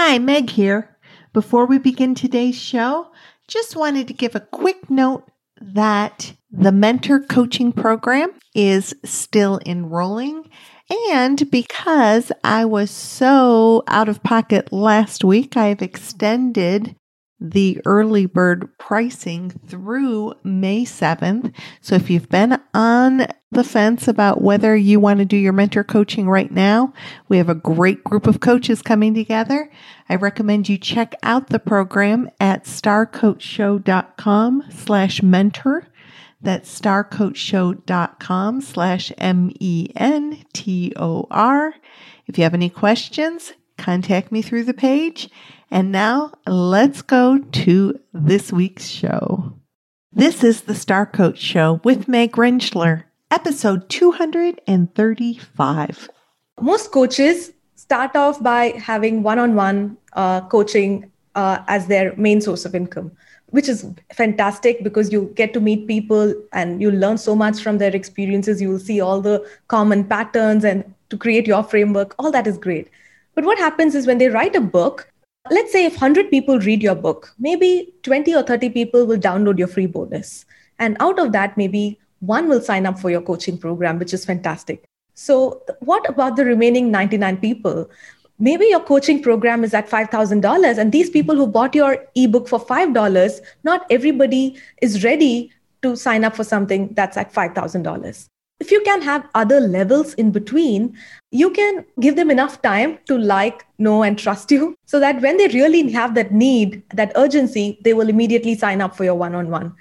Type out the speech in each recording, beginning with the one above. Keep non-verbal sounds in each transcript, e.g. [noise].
Hi, Meg here. Before we begin today's show, just wanted to give a quick note that the mentor coaching program is still enrolling. And because I was so out of pocket last week, I've extended the early bird pricing through May 7th. So if you've been on the fence about whether you want to do your mentor coaching right now, we have a great group of coaches coming together. I recommend you check out the program at starcoachshow.com slash mentor. That's starcoachshow.com slash M-E-N-T-O-R. If you have any questions, contact me through the page. And now let's go to this week's show. This is the Star Coach Show with Meg Rentschler, episode 235. Most coaches start off by having one on one coaching uh, as their main source of income, which is fantastic because you get to meet people and you learn so much from their experiences. You will see all the common patterns and to create your framework. All that is great. But what happens is when they write a book, let's say if 100 people read your book, maybe 20 or 30 people will download your free bonus. And out of that, maybe one will sign up for your coaching program, which is fantastic. So, what about the remaining 99 people? Maybe your coaching program is at $5,000, and these people who bought your ebook for $5, not everybody is ready to sign up for something that's at $5,000 if you can have other levels in between, you can give them enough time to like, know, and trust you so that when they really have that need, that urgency, they will immediately sign up for your one on one.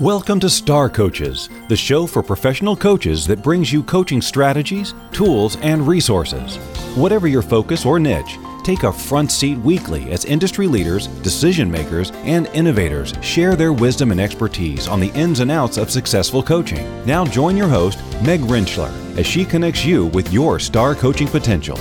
Welcome to Star Coaches, the show for professional coaches that brings you coaching strategies, tools, and resources. Whatever your focus or niche, take a front seat weekly as industry leaders, decision makers, and innovators share their wisdom and expertise on the ins and outs of successful coaching. Now join your host, Meg Rentschler, as she connects you with your star coaching potential.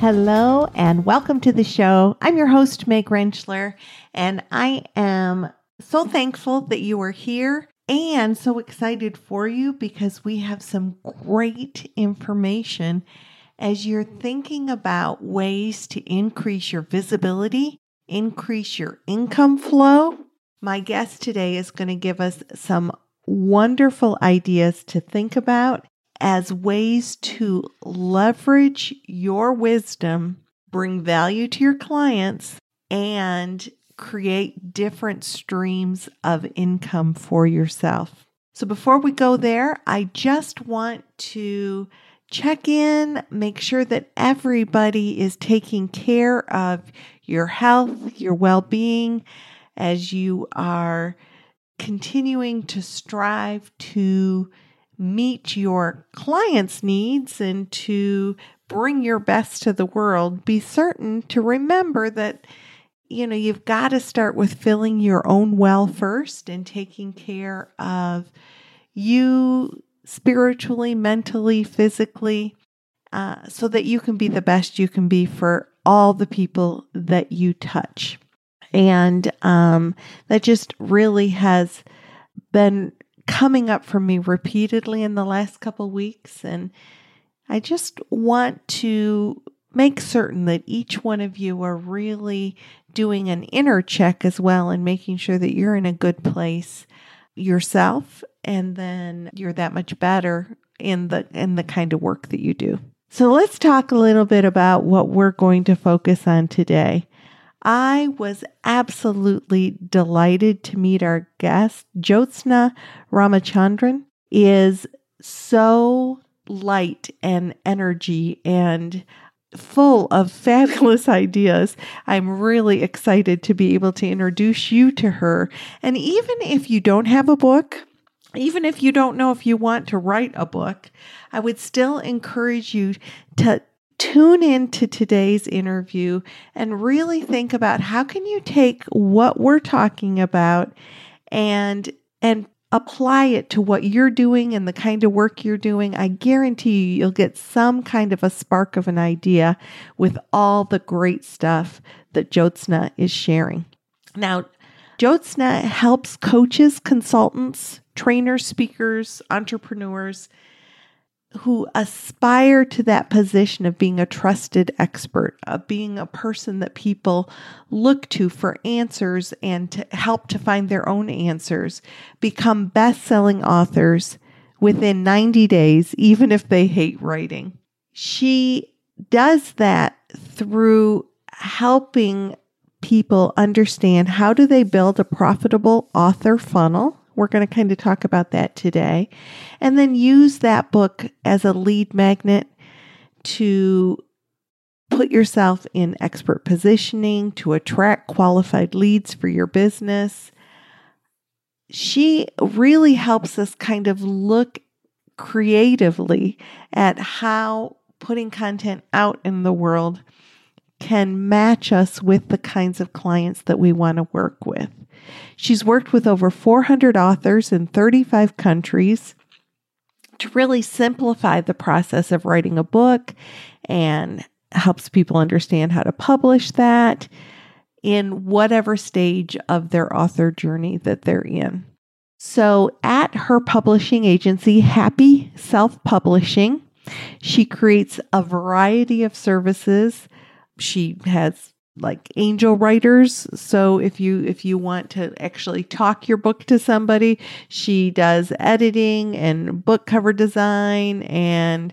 Hello and welcome to the show. I'm your host, Meg Rentschler, and I am so thankful that you are here and so excited for you because we have some great information as you're thinking about ways to increase your visibility, increase your income flow. My guest today is going to give us some wonderful ideas to think about as ways to leverage your wisdom, bring value to your clients, and create different streams of income for yourself. So before we go there, I just want to check in, make sure that everybody is taking care of your health, your well being, as you are continuing to strive to meet your clients' needs and to bring your best to the world. Be certain to remember that you know, you've got to start with filling your own well first and taking care of you spiritually, mentally, physically, uh, so that you can be the best you can be for all the people that you touch. And um, that just really has been coming up for me repeatedly in the last couple weeks. And I just want to make certain that each one of you are really doing an inner check as well and making sure that you're in a good place yourself and then you're that much better in the in the kind of work that you do. So let's talk a little bit about what we're going to focus on today. I was absolutely delighted to meet our guest. Jyotsna Ramachandran is so light and energy and full of fabulous [laughs] ideas. I'm really excited to be able to introduce you to her. And even if you don't have a book, even if you don't know if you want to write a book, I would still encourage you to tune in to today's interview and really think about how can you take what we're talking about and and apply it to what you're doing and the kind of work you're doing, I guarantee you, you'll get some kind of a spark of an idea with all the great stuff that Jyotsna is sharing. Now, Jyotsna helps coaches, consultants, trainers, speakers, entrepreneurs who aspire to that position of being a trusted expert, of being a person that people look to for answers and to help to find their own answers, become best selling authors within 90 days, even if they hate writing. She does that through helping people understand how do they build a profitable author funnel we're going to kind of talk about that today. And then use that book as a lead magnet to put yourself in expert positioning, to attract qualified leads for your business. She really helps us kind of look creatively at how putting content out in the world can match us with the kinds of clients that we want to work with. She's worked with over 400 authors in 35 countries to really simplify the process of writing a book and helps people understand how to publish that in whatever stage of their author journey that they're in. So, at her publishing agency, Happy Self Publishing, she creates a variety of services. She has like angel writers. So if you if you want to actually talk your book to somebody she does editing and book cover design and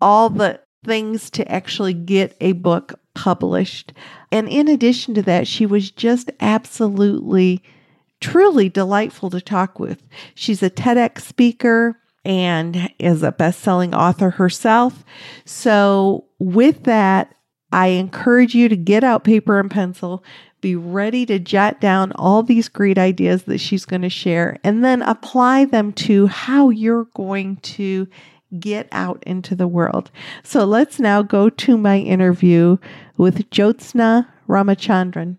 all the things to actually get a book published. And in addition to that she was just absolutely truly delightful to talk with. She's a TEDx speaker and is a best-selling author herself. So with that I encourage you to get out paper and pencil, be ready to jot down all these great ideas that she's going to share, and then apply them to how you're going to get out into the world. So let's now go to my interview with Jyotsna Ramachandran.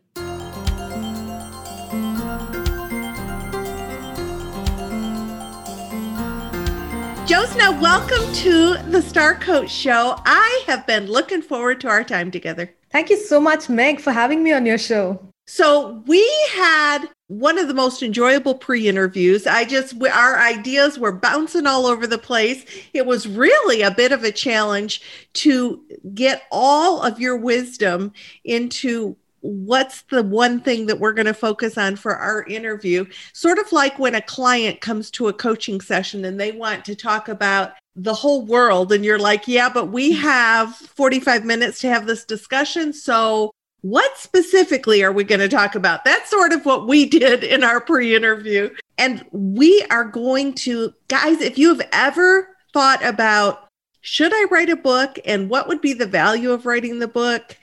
Jyotsna, welcome to the Star Coach Show. I have been looking forward to our time together. Thank you so much, Meg, for having me on your show. So, we had one of the most enjoyable pre interviews. I just, our ideas were bouncing all over the place. It was really a bit of a challenge to get all of your wisdom into what's the one thing that we're going to focus on for our interview? Sort of like when a client comes to a coaching session and they want to talk about the whole world, and you're like, yeah, but we mm-hmm. have 45 minutes to have this discussion. So, what specifically are we going to talk about? That's sort of what we [laughs] did in our pre interview. And we are going to, guys, if you have ever thought about, should I write a book and what would be the value of writing the book?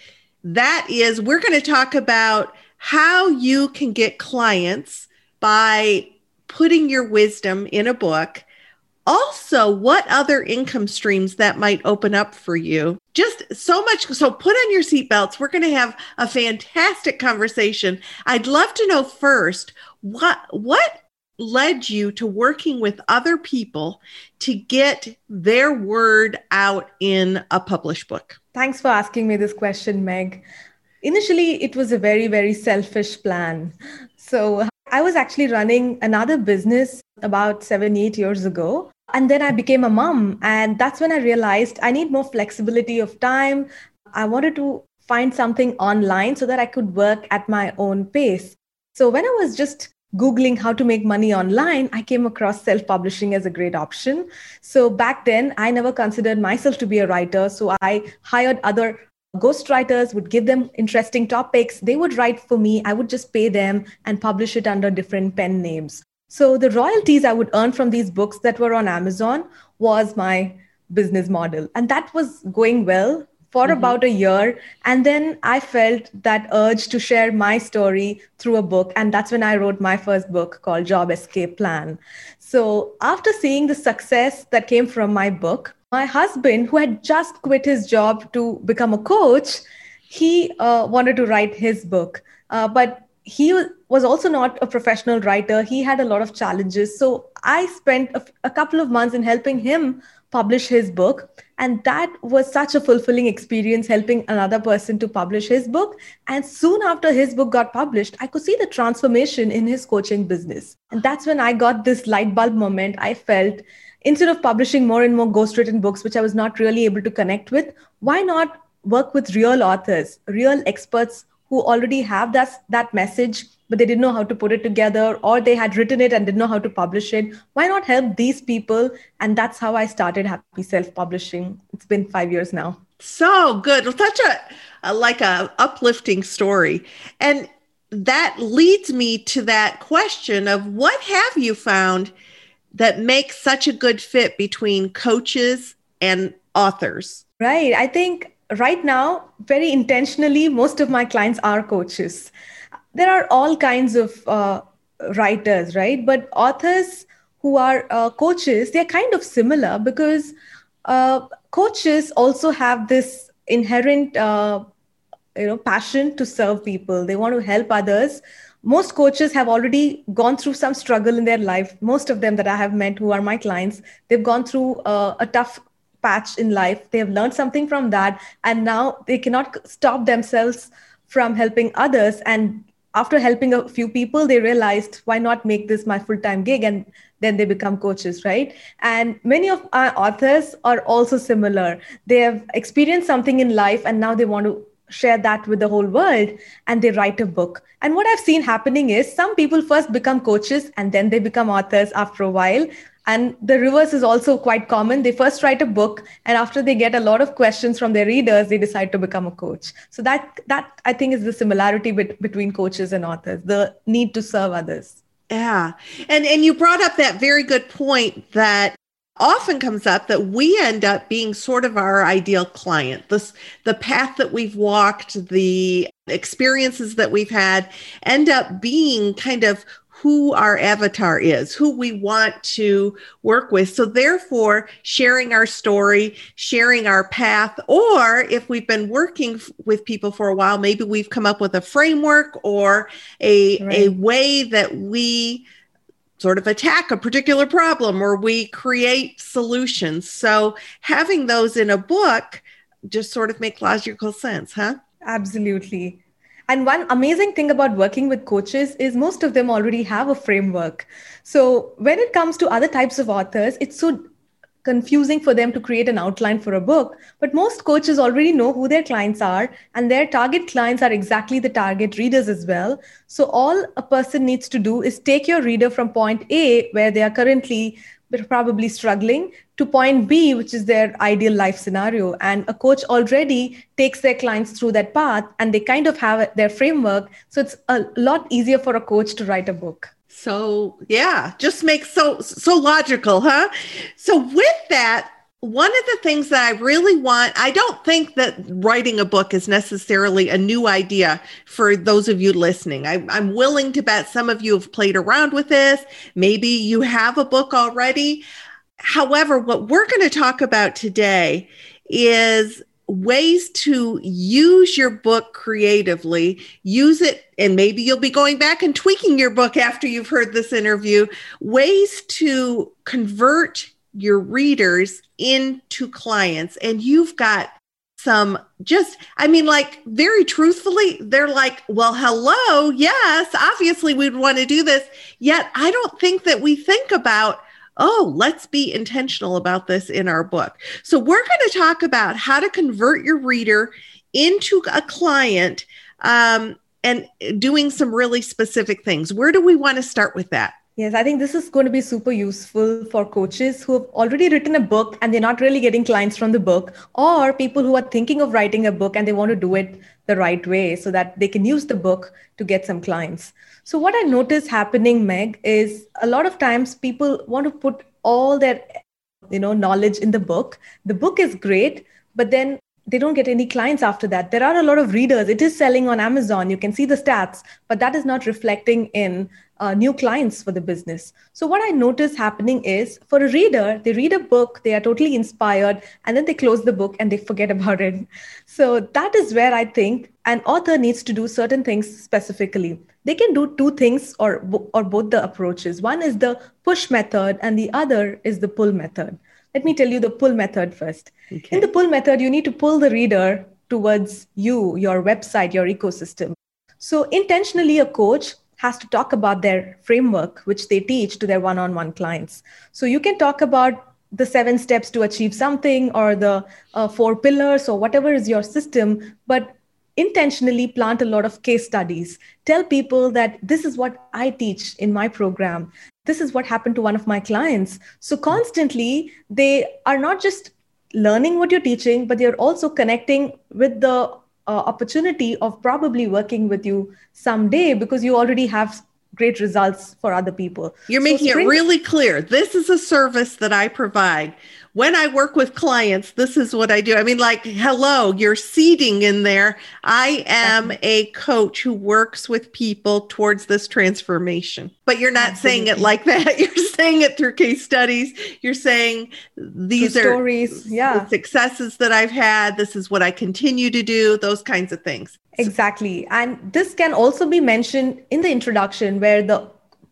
That is, we're going to talk about how you can get clients by putting your wisdom in a book. Also, what other income streams that might open up for you. Just so much. So, put on your seatbelts. We're going to have a fantastic conversation. I'd love to know first what what led you to working with other people to get their word out in a published book? Thanks for asking me this question, Meg. Initially, it was a very, very selfish plan. So, I was actually running another business about seven, eight years ago. And then I became a mom. And that's when I realized I need more flexibility of time. I wanted to find something online so that I could work at my own pace. So when I was just Googling how to make money online, I came across self publishing as a great option. So back then, I never considered myself to be a writer. So I hired other ghostwriters, would give them interesting topics. They would write for me. I would just pay them and publish it under different pen names. So the royalties I would earn from these books that were on Amazon was my business model. And that was going well for mm-hmm. about a year. And then I felt that urge to share my story through a book. And that's when I wrote my first book called Job Escape Plan. So after seeing the success that came from my book, my husband, who had just quit his job to become a coach, he uh, wanted to write his book. Uh, but he was also not a professional writer. He had a lot of challenges. So I spent a, a couple of months in helping him publish his book. And that was such a fulfilling experience helping another person to publish his book. And soon after his book got published, I could see the transformation in his coaching business. And that's when I got this light bulb moment. I felt instead of publishing more and more ghostwritten books, which I was not really able to connect with, why not work with real authors, real experts who already have that, that message, but they didn't know how to put it together, or they had written it and didn't know how to publish it? Why not help these people? And that's how I started Happy Self Publishing. It's been five years now. So good. Such a, a like a uplifting story. And that leads me to that question of what have you found that makes such a good fit between coaches and authors? Right. I think right now, very intentionally, most of my clients are coaches. There are all kinds of uh, writers, right? But authors who are uh, coaches, they're kind of similar because uh, coaches also have this inherent uh, you know passion to serve people. They want to help others. Most coaches have already gone through some struggle in their life. Most of them that i have met who are my clients they've gone through uh, a tough patch in life. They have learned something from that and now they cannot stop themselves from helping others. And after helping a few people they realized why not make this my full-time gig? And then they become coaches right? And many of our authors are also similar. They have experienced something in life and now they want to share that with the whole world and they write a book. And what i've seen happening is some people first become coaches and then they become authors after a while and the reverse is also quite common. They first write a book and after they get a lot of questions from their readers they decide to become a coach. So that that i think is the similarity bet- between coaches and authors the need to serve others. Yeah. And and you brought up that very good point that often comes up that we end up being sort of our ideal client. This the path that we've walked, the experiences that we've had end up being kind of who our avatar is, who we want to work with. So, therefore, sharing our story, sharing our path, or if we've been working with people for a while, maybe we've come up with a framework or a, right. a way that we sort of attack a particular problem or we create solutions. So having those in a book just sort of make logical sense, huh? Absolutely. And one amazing thing about working with coaches is most of them already have a framework. So when it comes to other types of authors, it's so confusing for them to create an outline for a book. But most coaches already know who their clients are, and their target clients are exactly the target readers as well. So, all a person needs to do is take your reader from point A, where they are currently probably struggling, to point B, which is their ideal life scenario. And a coach already takes their clients through that path and they kind of have their framework. So, it's a lot easier for a coach to write a book. So yeah, just makes so so logical, huh? So with that, one of the things that I really want, I don't think that writing a book is necessarily a new idea for those of you listening. I, am willing to bet some of you have played around with this. Maybe you have a book already. However, what we're going to talk about today is ways to use your book creatively, use it, and maybe you'll be going back and tweaking your book after you've heard this interview, ways to convert your readers into clients. And you've got some just, I mean, like very truthfully, they're like, well, hello, yes, obviously we'd want to do this. Yet I don't think that we think about oh, let's be intentional about this in our book. So, we're going to talk about how to convert your reader into a client um, and doing some really specific things. Where do we want to start with that? Yes, I think this is going to be super useful for coaches who have already written a book and they're not really getting clients from the book, or people who are thinking of writing a book and they want to do it the right way so that they can use the book to get some clients. So, what I notice happening, Meg, is a lot of times people want to put all their you know knowledge in the book. The book is great, but then they don't get any clients after that. There are a lot of readers. It is selling on Amazon. You can see the stats, but that is not reflecting in uh, new clients for the business. So, what I notice happening is for a reader, they read a book, they are totally inspired, and then they close the book and they forget about it. So, that is where I think an author needs to do certain things specifically. They can do two things or, or both the approaches. One is the push method, and the other is the pull method. Let me tell you the pull method first. Okay. In the pull method, you need to pull the reader towards you, your website, your ecosystem. So, intentionally, a coach has to talk about their framework, which they teach to their one on one clients. So you can talk about the seven steps to achieve something or the uh, four pillars or whatever is your system, but intentionally plant a lot of case studies. Tell people that this is what I teach in my program. This is what happened to one of my clients. So constantly, they are not just learning what you're teaching, but they're also connecting with the uh, opportunity of probably working with you someday because you already have great results for other people. You're so making spring- it really clear. This is a service that I provide when I work with clients, this is what I do. I mean, like, hello, you're seeding in there. I am a coach who works with people towards this transformation. But you're not Absolutely. saying it like that. [laughs] You're saying it through case studies. You're saying these through are stories, yeah, successes that I've had. This is what I continue to do. Those kinds of things. Exactly, and this can also be mentioned in the introduction, where the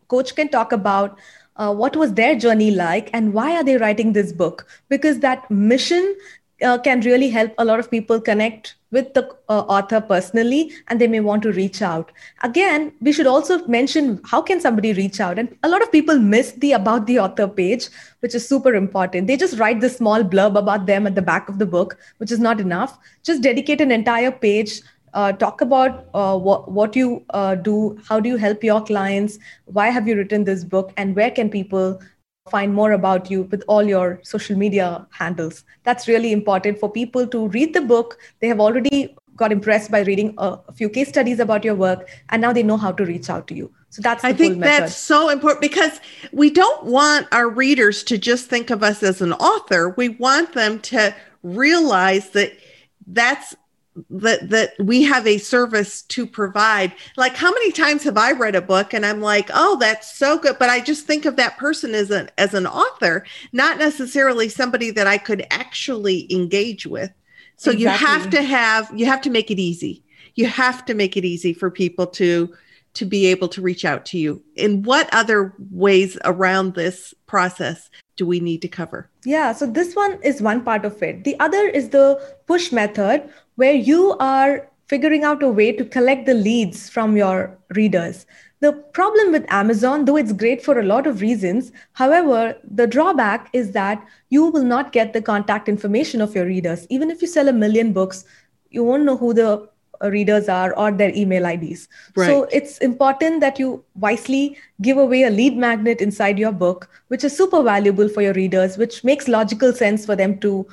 coach can talk about uh, what was their journey like and why are they writing this book? Because that mission uh, can really help a lot of people connect with the uh, author personally and they may want to reach out. Again we should also mention how can somebody reach out? And a lot of people miss the about the author page which is super important. They just write this small blurb about them at the back of the book which is not enough. Just dedicate an entire page uh, talk about uh, what, what you uh, do, how do you help your clients, why have you written this book, and where can people find more about you with all your social media handles. That's really important for people to read the book. They have already got impressed by reading a, few case studies about your work, and now they know how to reach out to you. So that's I think that's so important because we don't want our readers to just think of us as an author. We want them to realize that that's that that we have a service to provide. Like how many times have i read a book and i'm like oh that's so good but i just think of that person as an as an author not necessarily somebody that i could actually engage with. So exactly. you have to have you have to make it easy. You have to make it easy for people to to be able to reach out to you. In what other ways around this process do we need to cover? Yeah so this one is one part of it. The other is the push method where you are figuring out a way to collect the leads from your readers. The problem with Amazon, though it's great for a lot of reasons, however, the drawback is that you will not get the contact information of your readers. Even if you sell a million books, you won't know who the uh, readers are or their email IDs. Right. So it's important that you wisely give away a lead magnet inside your book, which is super valuable for your readers, which makes logical sense for them to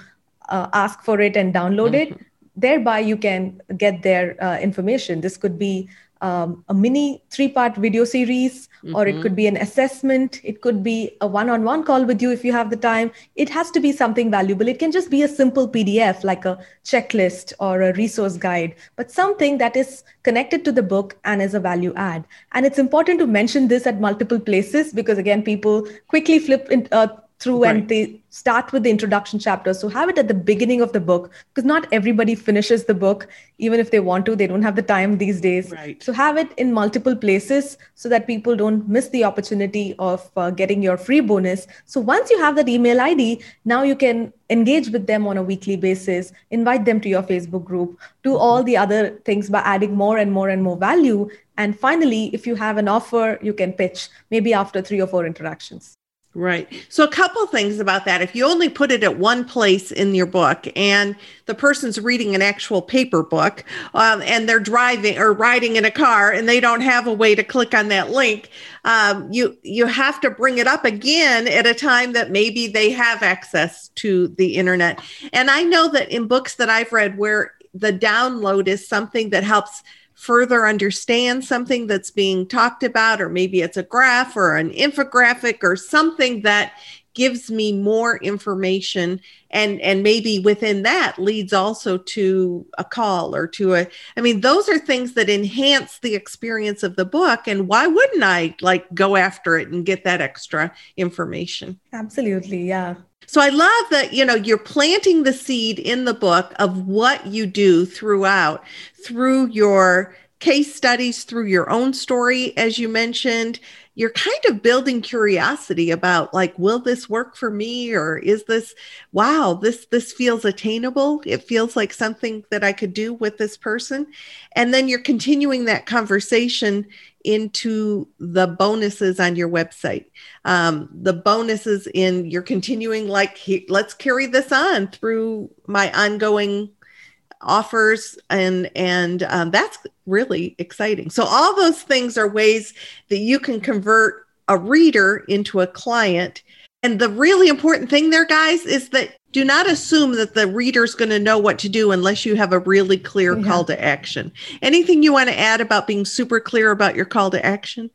uh, ask for it and download mm-hmm. it thereby you can get their uh, information this could be um, a mini three part video series mm-hmm. or it mm-hmm. could be an assessment it could be a one on one call with you if you have the time it has to be something valuable it can just be a simple pdf like a checklist or a resource guide but something that is connected to the book and is a value add and it's important to mention this at multiple places because again people quickly flip in, uh, through right. and they start with the introduction chapter so have it at the beginning of the book because not everybody finishes the book even if they want to they don't have the time these days right. so have it in multiple places so that people don't miss the opportunity of uh, getting your free bonus so once you have that email id now you can engage with them on a weekly basis invite them to your facebook group do mm-hmm. all the other things by adding more and more and more value and finally if you have an offer you can pitch maybe after three or four interactions Right. So, a couple things about that. If you only put it at one place in your book and the person's reading an actual paper book um, and they're driving or riding in a car and they don't have a way to click on that link, um, you, you have to bring it up again at a time that maybe they have access to the internet. And I know that in books that I've read where the download is something that helps further understand something that's being talked about, or maybe it's a graph or an infographic or something that gives me more information. And and maybe within that leads also to a call or to a i mean those are things that enhance the experience of the book. And why wouldn't i like go after it and get that extra information? Absolutely. Yeah so I love that, you know, you're planting the seed in the book of what you do throughout, through your case studies, through your own story, as you mentioned. You're kind of building curiosity about like, will this work for me? Or is this, wow, this this feels attainable. It feels like something that I could do with this person. And then you're continuing that conversation into the bonuses on your website. Um, the bonuses in you're continuing, like, let's carry this on through my ongoing offers and and um, that's really exciting so all those things are ways that you can convert a reader into a client and the really important thing there guys is that do not assume that the reader's going to know what to do unless you have a really clear yeah. call to action. Anything you want to add about being super clear about your call to action?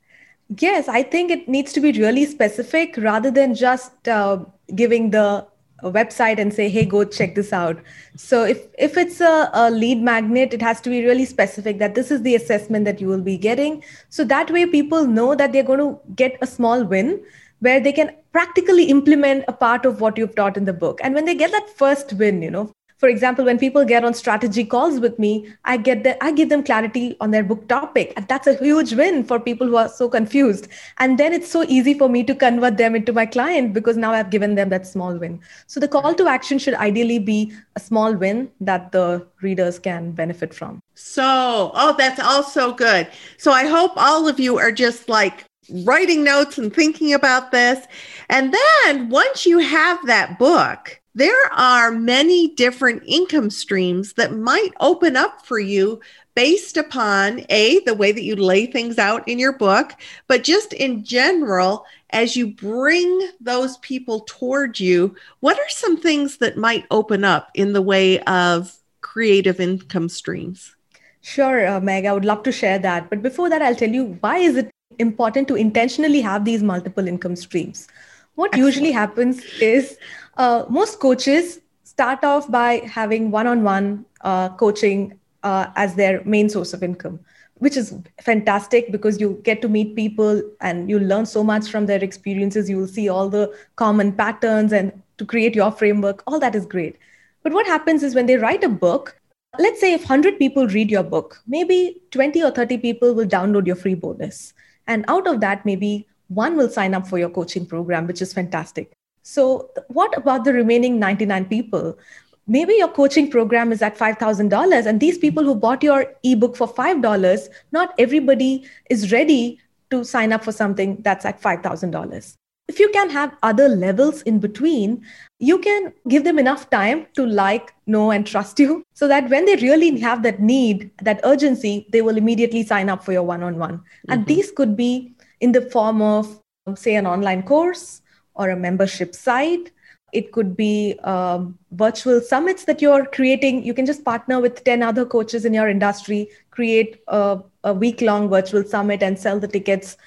Yes i think it needs to be really specific rather than just uh, giving the website and say hey go check this out. So if if it's a, a, lead magnet it has to be really specific that this is the assessment that you will be getting. So that way people know that they're going to get a small win where they can practically implement a part of what you've taught in the book. And when they get that first win you know for example when people get on strategy calls with me i get the, i give them clarity on their book topic. And that's a huge win for people who are so confused. And then it's so easy for me to convert them into my client because now i've given them that small win. So the call to action should ideally be a small win that the readers can benefit from. So oh that's also good. So i hope all of you are just like writing notes and thinking about this. And then once you have that book there are many different income streams that might open up for you based upon a the way that you lay things out in your book but just in general as you bring those people towards you what are some things that might open up in the way of creative income streams? Sure uh, meg i would love to share that. But before that i'll tell you why is it important to intentionally have these multiple income streams. What Excellent. usually happens is uh, most coaches start off by having one-on-one uh, coaching uh, as their main source of income which is fantastic because you get to meet people and you learn so much from their experiences. You will see all the common patterns and to create your framework all that is great. But what happens is when they write a book let's say if 100 people read your book maybe 20 or 30 people will download your free bonus and out of that maybe one will sign up for your coaching program which is fantastic so, what about the remaining 99 people? Maybe your coaching program is at $5,000, and these people who bought your ebook for $5, not everybody is ready to sign up for something that's at $5,000. If you can have other levels in between, you can give them enough time to like, know, and trust you so that when they really have that need, that urgency, they will immediately sign up for your one on one. And these could be in the form of, say, an online course or a membership site. It could be um, virtual summits that you're creating. You can just partner with 10 other coaches in your industry, create a, a week long virtual summit and sell the tickets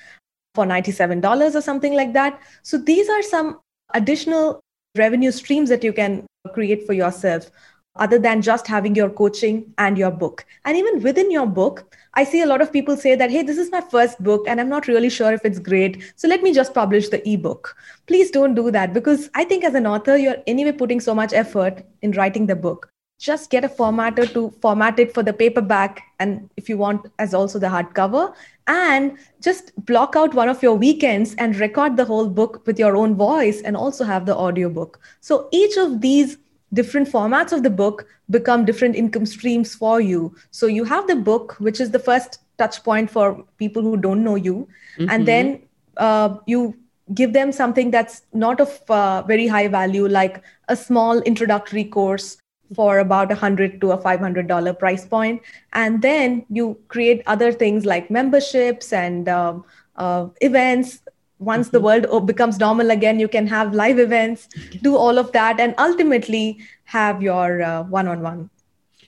for $97 or something like that. So these are some additional revenue streams that you can create for yourself other than just having your coaching and your book. And even within your book, I see a lot of people say that, hey, this is my first book and I'm not really sure if it's great. So let me just publish the ebook. Please don't do that because I think as an author, you're anyway putting so much effort in writing the book. Just get a formatter to format it for the paperback and if you want, as also the hardcover. And just block out one of your weekends and record the whole book with your own voice and also have the audiobook. So each of these different formats of the book become different income streams for you. So you have the book, which is the first touch point for people who don't know you. Mm-hmm. And then uh, you give them something that's not of uh, very high value, like a small introductory course for about a hundred to a five hundred dollar price point, and then you create other things like memberships and um, uh, events. Once mm-hmm. the world becomes normal again you can have live events do all of that and ultimately have your uh, one-on-one.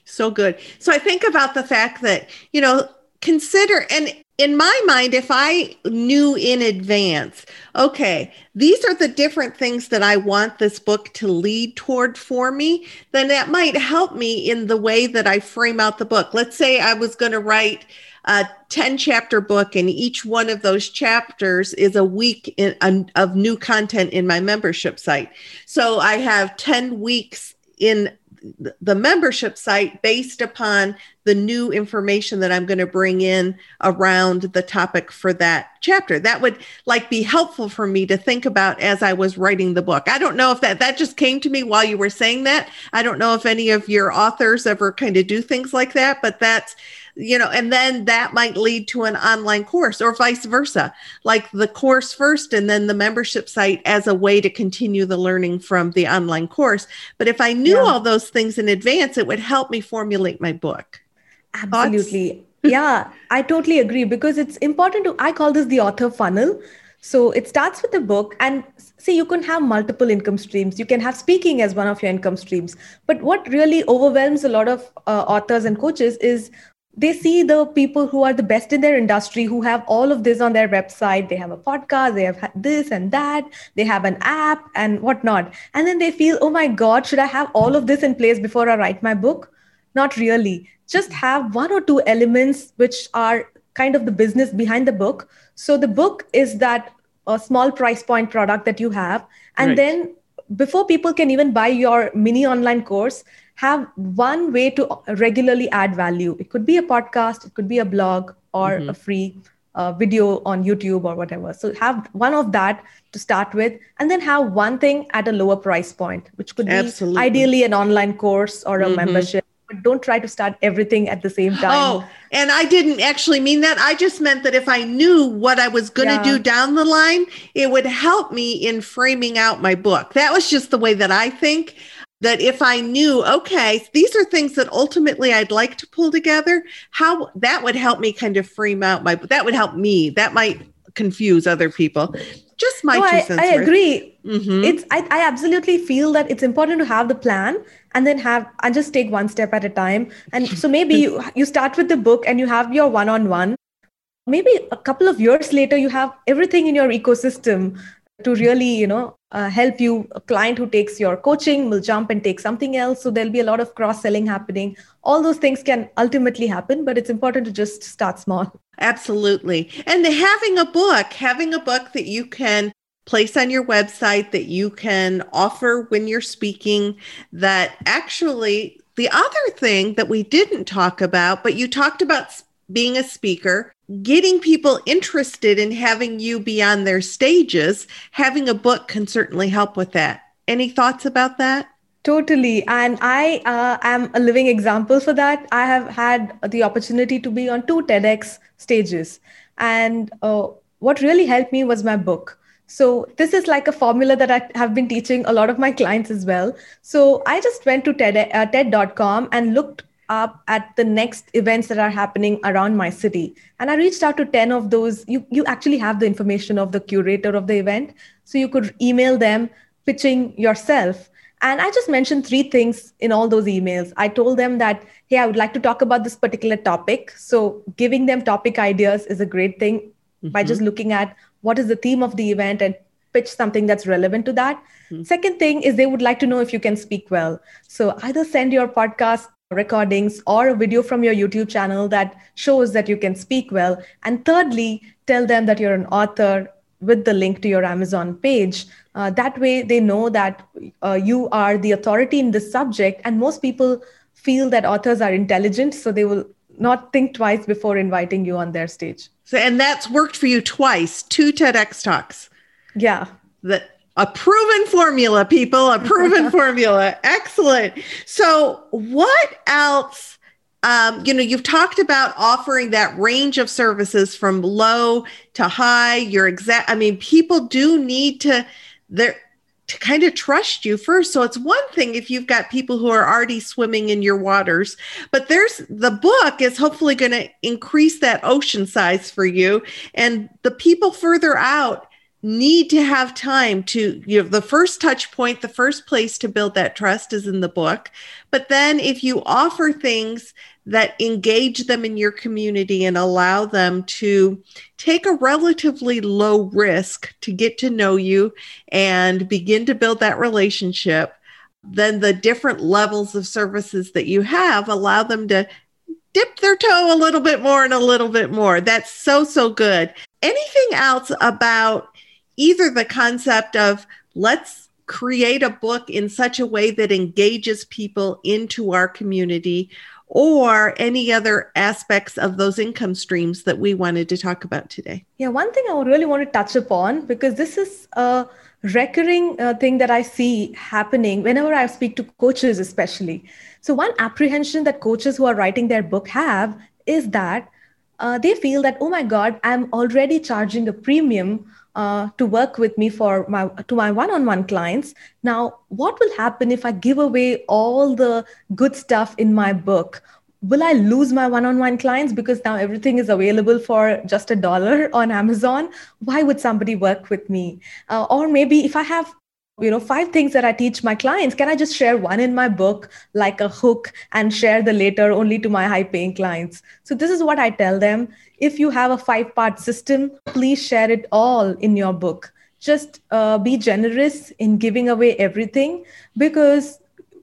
So good. So i think about the fact that you know consider and in my mind if i knew in advance okay these are the different things that i want this book to lead toward for me then that might help me in the way that i frame out the book let's say i was going to write a 10 chapter book, and each one of those chapters is a week in, of new content in my membership site. So I have 10 weeks in the membership site based upon the new information that I'm going to bring in around the topic for that chapter. That would like be helpful for me to think about as I was writing the book. I don't know if that that just came to me while you were saying that. I don't know if any of your authors ever kind of do things like that, but that's you know, and then that might lead to an online course or vice versa, like the course first and then the membership site as a way to continue the learning from the online course. But if I knew yeah. all those things in advance, it would help me formulate my book. Absolutely. yeah, I totally agree because it's important to, I call this the author funnel. So it starts with a book, and see, you can have multiple income streams. You can have speaking as one of your income streams. But what really overwhelms a lot of uh, authors and coaches is they see the people who are the best in their industry who have all of this on their website they have a podcast they have this and that they have an app and whatnot and then they feel oh my god should i have all of this in place before i write my book not really just have one or two elements which are kind of the business behind the book so the book is that a small price point product that you have and right. then before people can even buy your mini online course have one way to regularly add value it could be a podcast it could be a blog or mm-hmm. a free uh, video on youtube or whatever so have one of that to start with and then have one thing at a lower price point which could be Absolutely. ideally an online course or a mm-hmm. membership don't try to start everything at the same time. Oh, and I didn't actually mean that. I just meant that if I knew what I was going to yeah. do down the line, it would help me in framing out my book. That was just the way that I think. That if I knew, okay, these are things that ultimately I'd like to pull together, how that would help me kind of frame out my, that would help me. That might confuse other people just my no, two I, cents. I agree. Mm-hmm. It's I, I absolutely feel that it's important to have the plan and then have and just take one step at a time. And so maybe you, [laughs] you start with the book and you have your one-on-one. Maybe a couple of years later, you have everything in your ecosystem to really, you know, uh, help you. A client who takes your coaching will jump and take something else. So there'll be a lot of cross-selling happening. All those things can ultimately happen, but it's important to just start small. Absolutely. And having a book, having a book that you can place on your website that you can offer when you're speaking that actually the other thing that we didn't talk about but you talked about being a speaker getting people interested in having you be on their stages having a book can certainly help with that any thoughts about that Totally. And I uh, am a living example for that. I have had the opportunity to be on two TEDx stages. And uh, what really helped me was my book. So, this is like a formula that I have been teaching a lot of my clients as well. So, I just went to TED, uh, TED.com and looked up at the next events that are happening around my city. And I reached out to 10 of those. You, you actually have the information of the curator of the event. So, you could email them pitching yourself and I just mentioned three things in all those emails. I told them that, hey, I would like to talk about this particular topic. So giving them topic ideas is a great thing mm-hmm. by just looking at what is the theme of the event and pitch something that's relevant to that. Mm-hmm. Second thing is they would like to know if you can speak well. So either send your podcast recordings or a video from your YouTube channel that shows that you can speak well. And thirdly, tell them that you're an author with the link to your Amazon page. Uh, that way, they know that uh, you are the authority in this subject. And most people feel that authors are intelligent, so they will not think twice before inviting you on their stage. So, and that's worked for you twice, two TEDx talks. Yeah. That a proven formula, people, a proven [laughs] formula. Excellent. So, what else? um, you know, you've talked about offering that range of services from low to high. Your exact, I mean, people do need to, they're, to kind of trust you first. So it's one thing if you've got people who are already swimming in your waters, but there's the book is hopefully going to increase that ocean size for you. And the people further out need to have time to you know the first touch point the first place to build that trust is in the book but then if you offer things that engage them in your community and allow them to take a relatively low risk to get to know you and begin to build that relationship, then the different levels of services that you have allow them to dip their toe a little bit more and a little bit more. That's so, so good. Anything else about either the concept of let's create a book in such a way that engages people into our community or any other aspects of those income streams that we wanted to talk about today? Yeah, one thing I really want to touch upon because this is a recurring uh, thing that I see happening whenever I speak to coaches, especially. So, one apprehension that coaches who are writing their book have is that uh, they feel that, oh my God, I'm already charging a premium uh, to work with me for my to my one-on-one clients. Now what will happen if i give away all the good stuff in my book? Will i lose my one-on-one clients because now everything is available for just a dollar on amazon? Why would somebody work with me? Uh, or maybe if i have you know five things that i teach my clients. Can i just share one in my book like a hook and share the later only to my high paying clients? So this is what i tell them. If you have a five part system please share it all in your book. Just uh, be generous in giving away everything because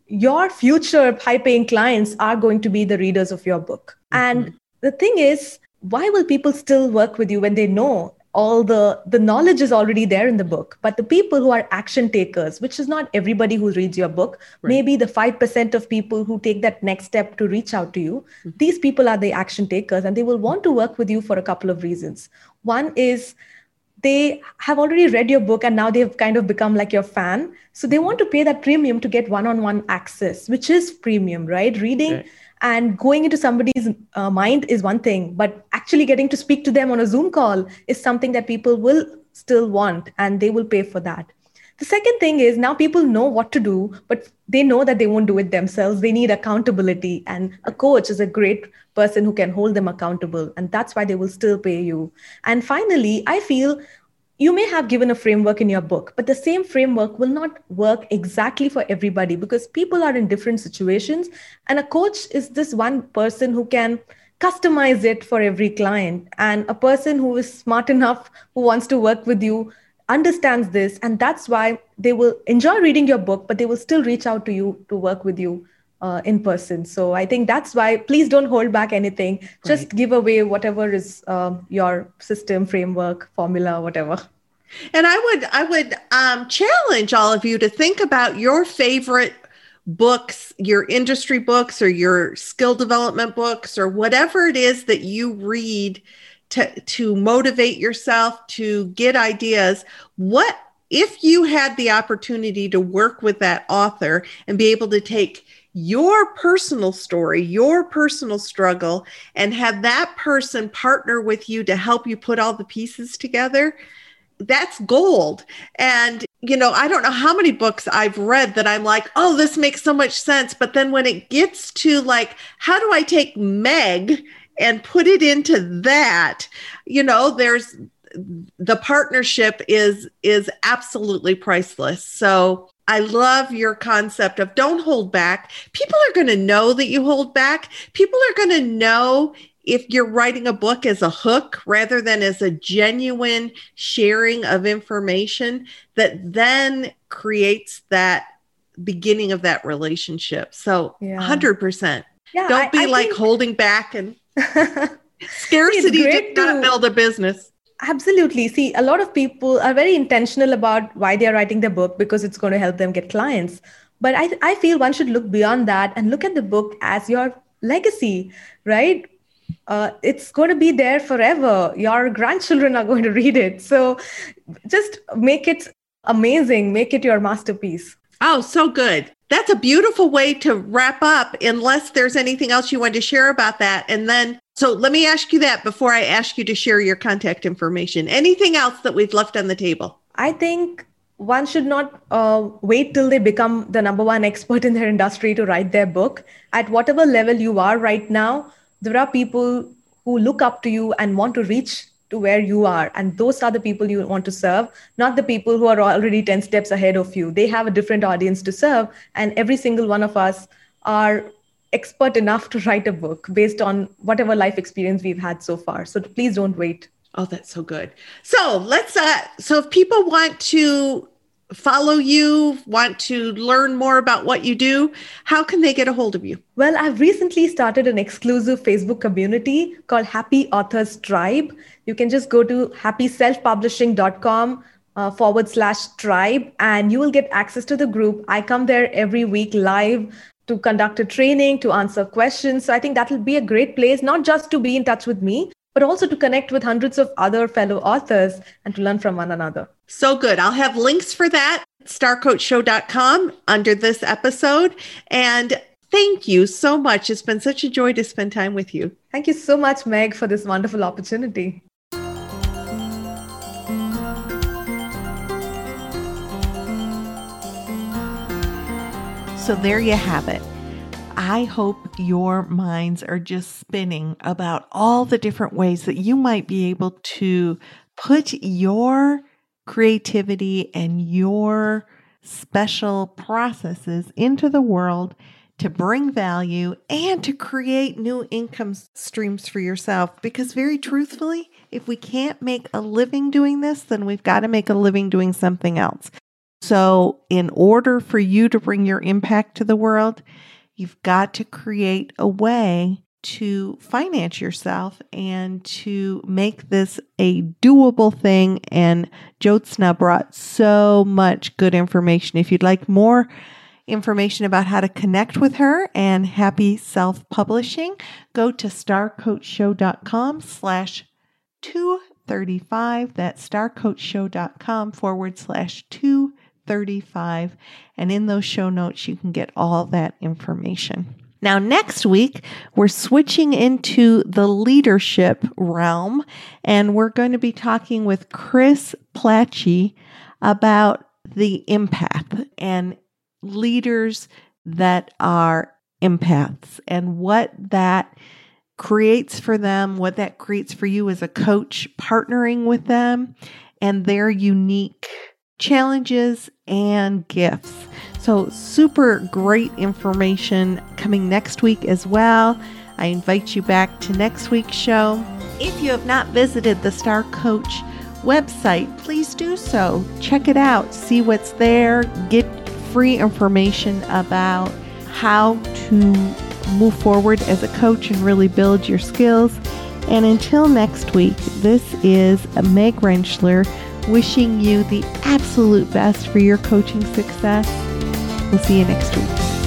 your future high paying clients are going to be the readers of your book. Mm-hmm. and the thing is why will people still work with you when they know all the the knowledge is already there in the book but the people who are action takers which is not everybody who reads your book right. maybe the 5% of people who take that next step to reach out to you mm-hmm. these people are the action takers and they will want to work with you for a couple of reasons one is they have already read your book and now they've kind of become like your fan so they want to pay that premium to get one-on-one access which is premium right reading right and going into somebody's uh, mind is one thing but actually getting to speak to them on a zoom call is something that people will still want and they will pay for that. The second thing is now people know what to do but they know that they won't do it themselves. They need accountability and a coach is a great person who can hold them accountable and that's why they will still pay you. And finally i feel you may have given a framework in your book, but the same framework will not work exactly for everybody because people are in different situations. And a coach is this one person who can customize it for every client. And a person who is smart enough, who wants to work with you, understands this. And that's why they will enjoy reading your book, but they will still reach out to you to work with you uh, in person. So I think that's why please don't hold back anything. Right. Just give away whatever is uh, your system, framework, formula, whatever. And I would I would um, challenge all of you to think about your favorite books, your industry books, or your skill development books, or whatever it is that you read to to motivate yourself to get ideas. What if you had the opportunity to work with that author and be able to take your personal story, your personal struggle, and have that person partner with you to help you put all the pieces together, that's gold. And, you know, I don't know how many books I've read that I'm like, oh, this makes so much sense. But then when it gets to like, how do I take Meg and put it into that, you know, there's the partnership is is absolutely priceless. So I love your concept of don't hold back. People are going to know that you hold back. People are going to know if you're writing a book as a hook rather than as a genuine sharing of information that then creates that beginning of that relationship. So yeah. 100%. Yeah, Don't be I like think... holding back and [laughs] scarcity did not build a business. Absolutely. See, a lot of people are very intentional about why they're writing their book because it's going to help them get clients. But I, I feel one should look beyond that and look at the book as your legacy, right? Uh, it's going to be there forever. Your grandchildren are going [laughs] to read it. So just make it amazing, make it your masterpiece. Oh, so good. That's a beautiful way to wrap up, unless there's anything else you want to share about that. And then, so let me ask you that before I ask you to share your contact information. Anything else that we've left on the table? I think one should not uh, wait till they become the number one expert in their industry to write their book. At whatever level you are right now, there are people who look up to you and want to reach to where you are and those are the people you want to serve not the people who are already 10 steps ahead of you they have a different audience to serve and every single one of us are expert enough to write a book based on whatever life experience we've had so far so please don't wait oh that's so good so let's uh so if people want to follow you, want to learn more about what you do, how can they get a hold of you? Well, I've recently started an exclusive Facebook community called Happy Authors Tribe. You can just go to happyselfpublishing.com. uh, forward slash tribe, and you will get access to the group. I come there every week live to conduct a training, to answer questions. So I think that will be a great place, not just to be in touch with me, but also to connect with hundreds of other fellow authors and to learn from one another. So good. I'll have links for that starcoachshow.com under this episode. And thank you so much. It's been such a joy to spend time with you. Thank you so much, Meg, for this wonderful opportunity. So there you have it. I hope your minds are just spinning about all the different ways that you might be able to put your creativity and your special processes into the world to bring value and to create new income streams for yourself. Because, very truthfully, if we can't make a living doing this, then we've got to make a living doing something else. So, in order for you to bring your impact to the world, you've got to create a way to finance yourself and to make this a doable thing. And Jyotsna brought so much good information. If you'd like more information about how to connect with her and happy self-publishing, go to starcoachshow.com slash 235. That's starcoachshow.com forward slash 235. 35. And in those show notes, you can get all that information. Now, next week, we're switching into the leadership realm, and we're going to be talking with Chris Platchy about the empath and leaders that are empaths and what that creates for them, what that creates for you as a coach, partnering with them, and their unique challenges, and gifts. So, super great information coming next week as well. I invite you back to next week's show. If you have not visited the Star Coach website, please do so. Check it out, see what's there, get free information about how to move forward as a coach and really build your skills. And until next week, this is Meg Rentschler wishing you the absolute best for your coaching success. We'll see you next week.